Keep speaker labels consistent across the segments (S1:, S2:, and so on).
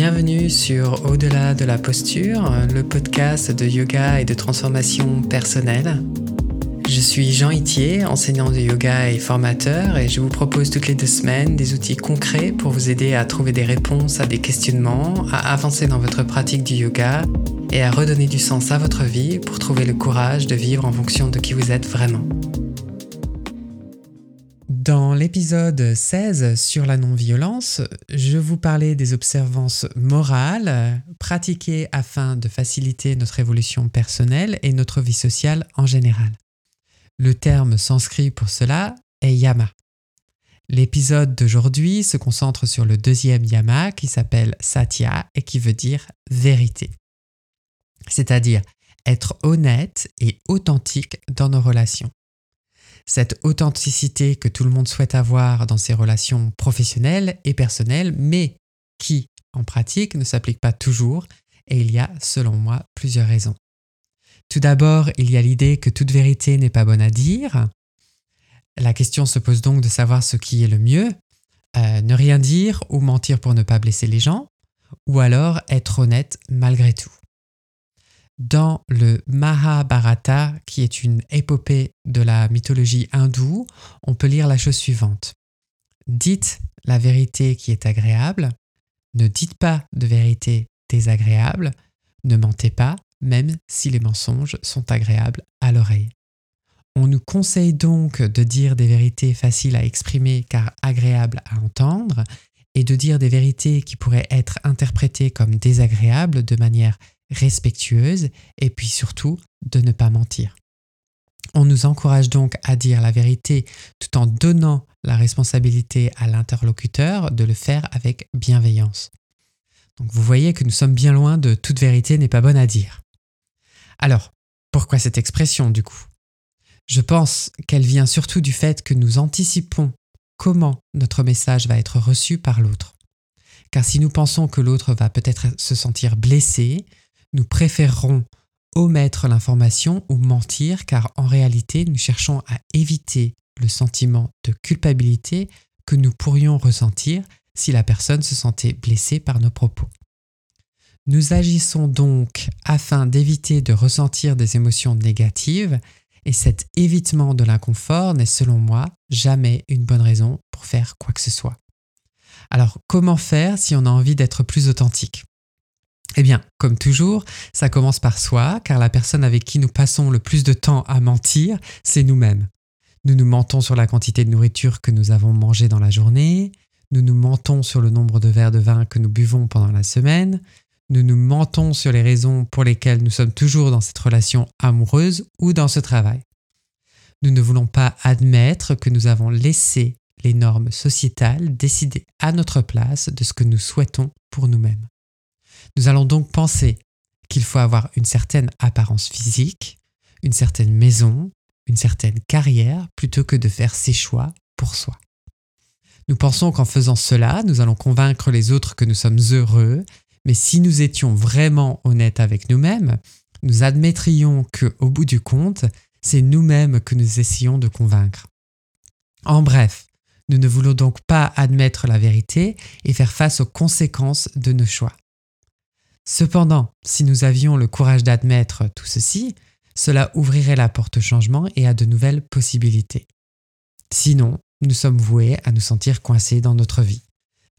S1: Bienvenue sur Au-delà de la posture, le podcast de yoga et de transformation personnelle. Je suis Jean Itier, enseignant de yoga et formateur, et je vous propose toutes les deux semaines des outils concrets pour vous aider à trouver des réponses à des questionnements, à avancer dans votre pratique du yoga et à redonner du sens à votre vie pour trouver le courage de vivre en fonction de qui vous êtes vraiment. Dans l'épisode 16 sur la non-violence, je vous parlais des observances morales pratiquées afin de faciliter notre évolution personnelle et notre vie sociale en général. Le terme sanskrit pour cela est yama. L'épisode d'aujourd'hui se concentre sur le deuxième yama qui s'appelle satya et qui veut dire vérité. C'est-à-dire être honnête et authentique dans nos relations cette authenticité que tout le monde souhaite avoir dans ses relations professionnelles et personnelles, mais qui, en pratique, ne s'applique pas toujours, et il y a, selon moi, plusieurs raisons. Tout d'abord, il y a l'idée que toute vérité n'est pas bonne à dire. La question se pose donc de savoir ce qui est le mieux, euh, ne rien dire ou mentir pour ne pas blesser les gens, ou alors être honnête malgré tout. Dans le Mahabharata, qui est une épopée de la mythologie hindoue, on peut lire la chose suivante. Dites la vérité qui est agréable, ne dites pas de vérité désagréable, ne mentez pas, même si les mensonges sont agréables à l'oreille. On nous conseille donc de dire des vérités faciles à exprimer car agréables à entendre, et de dire des vérités qui pourraient être interprétées comme désagréables de manière respectueuse et puis surtout de ne pas mentir. On nous encourage donc à dire la vérité tout en donnant la responsabilité à l'interlocuteur de le faire avec bienveillance. Donc vous voyez que nous sommes bien loin de toute vérité n'est pas bonne à dire. Alors, pourquoi cette expression du coup? Je pense qu'elle vient surtout du fait que nous anticipons comment notre message va être reçu par l'autre. Car si nous pensons que l'autre va peut-être se sentir blessé, nous préférerons omettre l'information ou mentir car en réalité nous cherchons à éviter le sentiment de culpabilité que nous pourrions ressentir si la personne se sentait blessée par nos propos. Nous agissons donc afin d'éviter de ressentir des émotions négatives et cet évitement de l'inconfort n'est selon moi jamais une bonne raison pour faire quoi que ce soit. Alors comment faire si on a envie d'être plus authentique? Eh bien, comme toujours, ça commence par soi, car la personne avec qui nous passons le plus de temps à mentir, c'est nous-mêmes. Nous nous mentons sur la quantité de nourriture que nous avons mangée dans la journée, nous nous mentons sur le nombre de verres de vin que nous buvons pendant la semaine, nous nous mentons sur les raisons pour lesquelles nous sommes toujours dans cette relation amoureuse ou dans ce travail. Nous ne voulons pas admettre que nous avons laissé les normes sociétales décider à notre place de ce que nous souhaitons pour nous-mêmes. Nous allons donc penser qu'il faut avoir une certaine apparence physique, une certaine maison, une certaine carrière, plutôt que de faire ses choix pour soi. Nous pensons qu'en faisant cela, nous allons convaincre les autres que nous sommes heureux, mais si nous étions vraiment honnêtes avec nous-mêmes, nous admettrions que, au bout du compte, c'est nous-mêmes que nous essayons de convaincre. En bref, nous ne voulons donc pas admettre la vérité et faire face aux conséquences de nos choix. Cependant, si nous avions le courage d'admettre tout ceci, cela ouvrirait la porte au changement et à de nouvelles possibilités. Sinon, nous sommes voués à nous sentir coincés dans notre vie.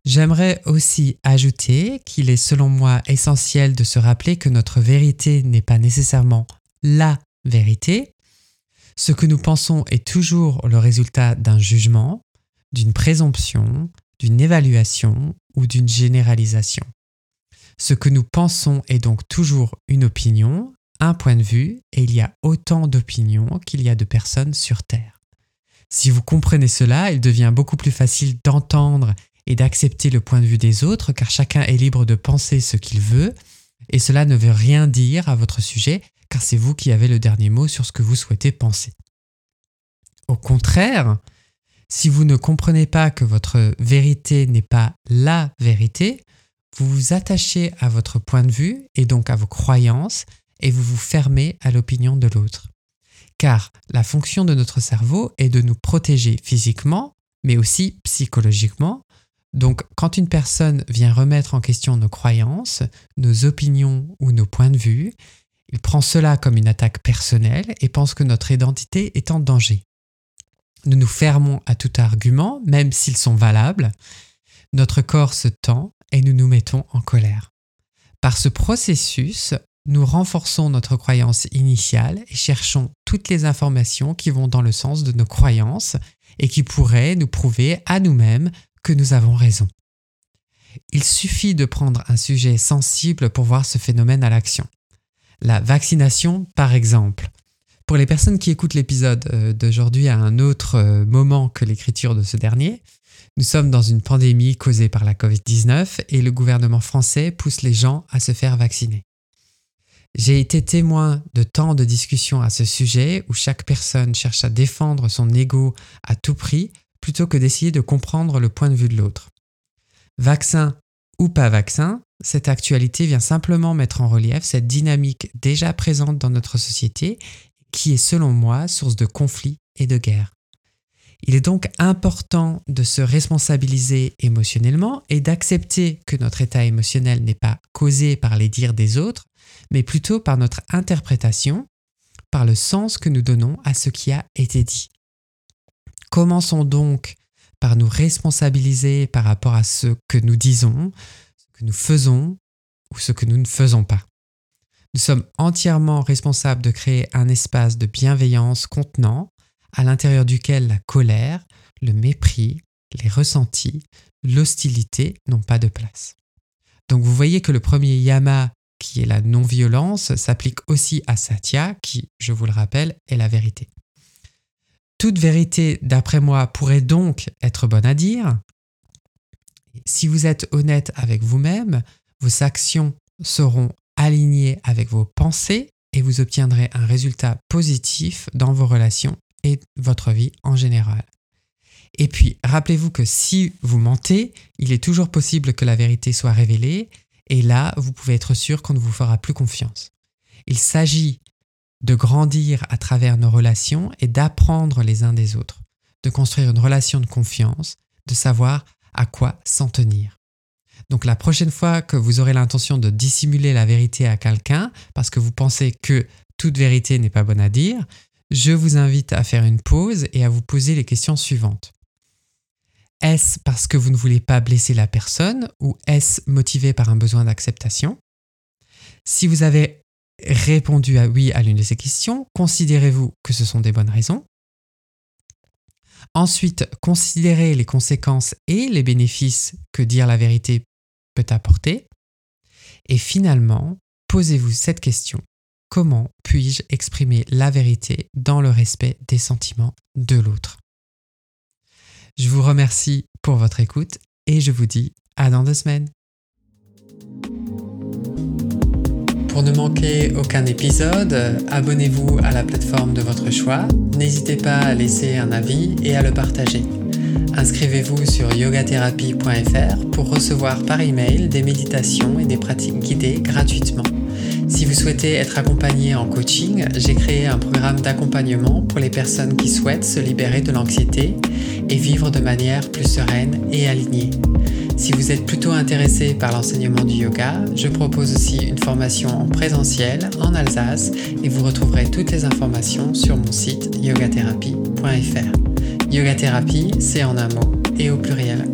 S1: J'aimerais aussi ajouter qu'il est selon moi essentiel de se rappeler que notre vérité n'est pas nécessairement la vérité. Ce que nous pensons est toujours le résultat d'un jugement, d'une présomption, d'une évaluation ou d'une généralisation. Ce que nous pensons est donc toujours une opinion, un point de vue, et il y a autant d'opinions qu'il y a de personnes sur Terre. Si vous comprenez cela, il devient beaucoup plus facile d'entendre et d'accepter le point de vue des autres, car chacun est libre de penser ce qu'il veut, et cela ne veut rien dire à votre sujet, car c'est vous qui avez le dernier mot sur ce que vous souhaitez penser. Au contraire, si vous ne comprenez pas que votre vérité n'est pas la vérité, vous vous attachez à votre point de vue et donc à vos croyances et vous vous fermez à l'opinion de l'autre. Car la fonction de notre cerveau est de nous protéger physiquement, mais aussi psychologiquement, Donc quand une personne vient remettre en question nos croyances, nos opinions ou nos points de vue, il prend cela comme une attaque personnelle et pense que notre identité est en danger. Nous nous fermons à tout argument, même s'ils sont valables. Notre corps se tend et nous nous mettons en colère. Par ce processus, nous renforçons notre croyance initiale et cherchons toutes les informations qui vont dans le sens de nos croyances et qui pourraient nous prouver à nous-mêmes que nous avons raison. Il suffit de prendre un sujet sensible pour voir ce phénomène à l'action. La vaccination, par exemple. Pour les personnes qui écoutent l'épisode euh, d'aujourd'hui à un autre euh, moment que l'écriture de ce dernier, nous sommes dans une pandémie causée par la Covid-19 et le gouvernement français pousse les gens à se faire vacciner. J'ai été témoin de tant de discussions à ce sujet où chaque personne cherche à défendre son ego à tout prix plutôt que d'essayer de comprendre le point de vue de l'autre. Vaccin ou pas vaccin, cette actualité vient simplement mettre en relief cette dynamique déjà présente dans notre société qui est selon moi source de conflits et de guerres. Il est donc important de se responsabiliser émotionnellement et d'accepter que notre état émotionnel n'est pas causé par les dires des autres, mais plutôt par notre interprétation, par le sens que nous donnons à ce qui a été dit. Commençons donc par nous responsabiliser par rapport à ce que nous disons, ce que nous faisons ou ce que nous ne faisons pas. Nous sommes entièrement responsables de créer un espace de bienveillance contenant, à l'intérieur duquel la colère, le mépris, les ressentis, l'hostilité n'ont pas de place. Donc vous voyez que le premier yama qui est la non-violence, s'applique aussi à Satya, qui, je vous le rappelle, est la vérité. Toute vérité, d'après moi, pourrait donc être bonne à dire. Si vous êtes honnête avec vous-même, vos actions seront alignées avec vos pensées et vous obtiendrez un résultat positif dans vos relations et votre vie en général. Et puis, rappelez-vous que si vous mentez, il est toujours possible que la vérité soit révélée et là, vous pouvez être sûr qu'on ne vous fera plus confiance. Il s'agit de grandir à travers nos relations et d'apprendre les uns des autres, de construire une relation de confiance, de savoir à quoi s'en tenir. Donc la prochaine fois que vous aurez l'intention de dissimuler la vérité à quelqu'un parce que vous pensez que toute vérité n'est pas bonne à dire, je vous invite à faire une pause et à vous poser les questions suivantes. Est-ce parce que vous ne voulez pas blesser la personne ou est-ce motivé par un besoin d'acceptation? Si vous avez répondu à oui à l'une de ces questions, considérez-vous que ce sont des bonnes raisons Ensuite, considérez les conséquences et les bénéfices que dire la vérité apporter. Et finalement, posez-vous cette question. Comment puis-je exprimer la vérité dans le respect des sentiments de l'autre? Je vous remercie pour votre écoute et je vous dis à dans deux semaines. Pour ne manquer aucun épisode, abonnez-vous à la plateforme de votre choix. N'hésitez pas à laisser un avis et à le partager. Inscrivez-vous sur yogatherapie.fr pour recevoir par email des méditations et des pratiques guidées gratuitement. Si vous souhaitez être accompagné en coaching, j'ai créé un programme d'accompagnement pour les personnes qui souhaitent se libérer de l'anxiété et vivre de manière plus sereine et alignée. Si vous êtes plutôt intéressé par l'enseignement du yoga, je propose aussi une formation en présentiel en Alsace et vous retrouverez toutes les informations sur mon site yogatherapie.fr. Yoga c'est en un mot et au pluriel.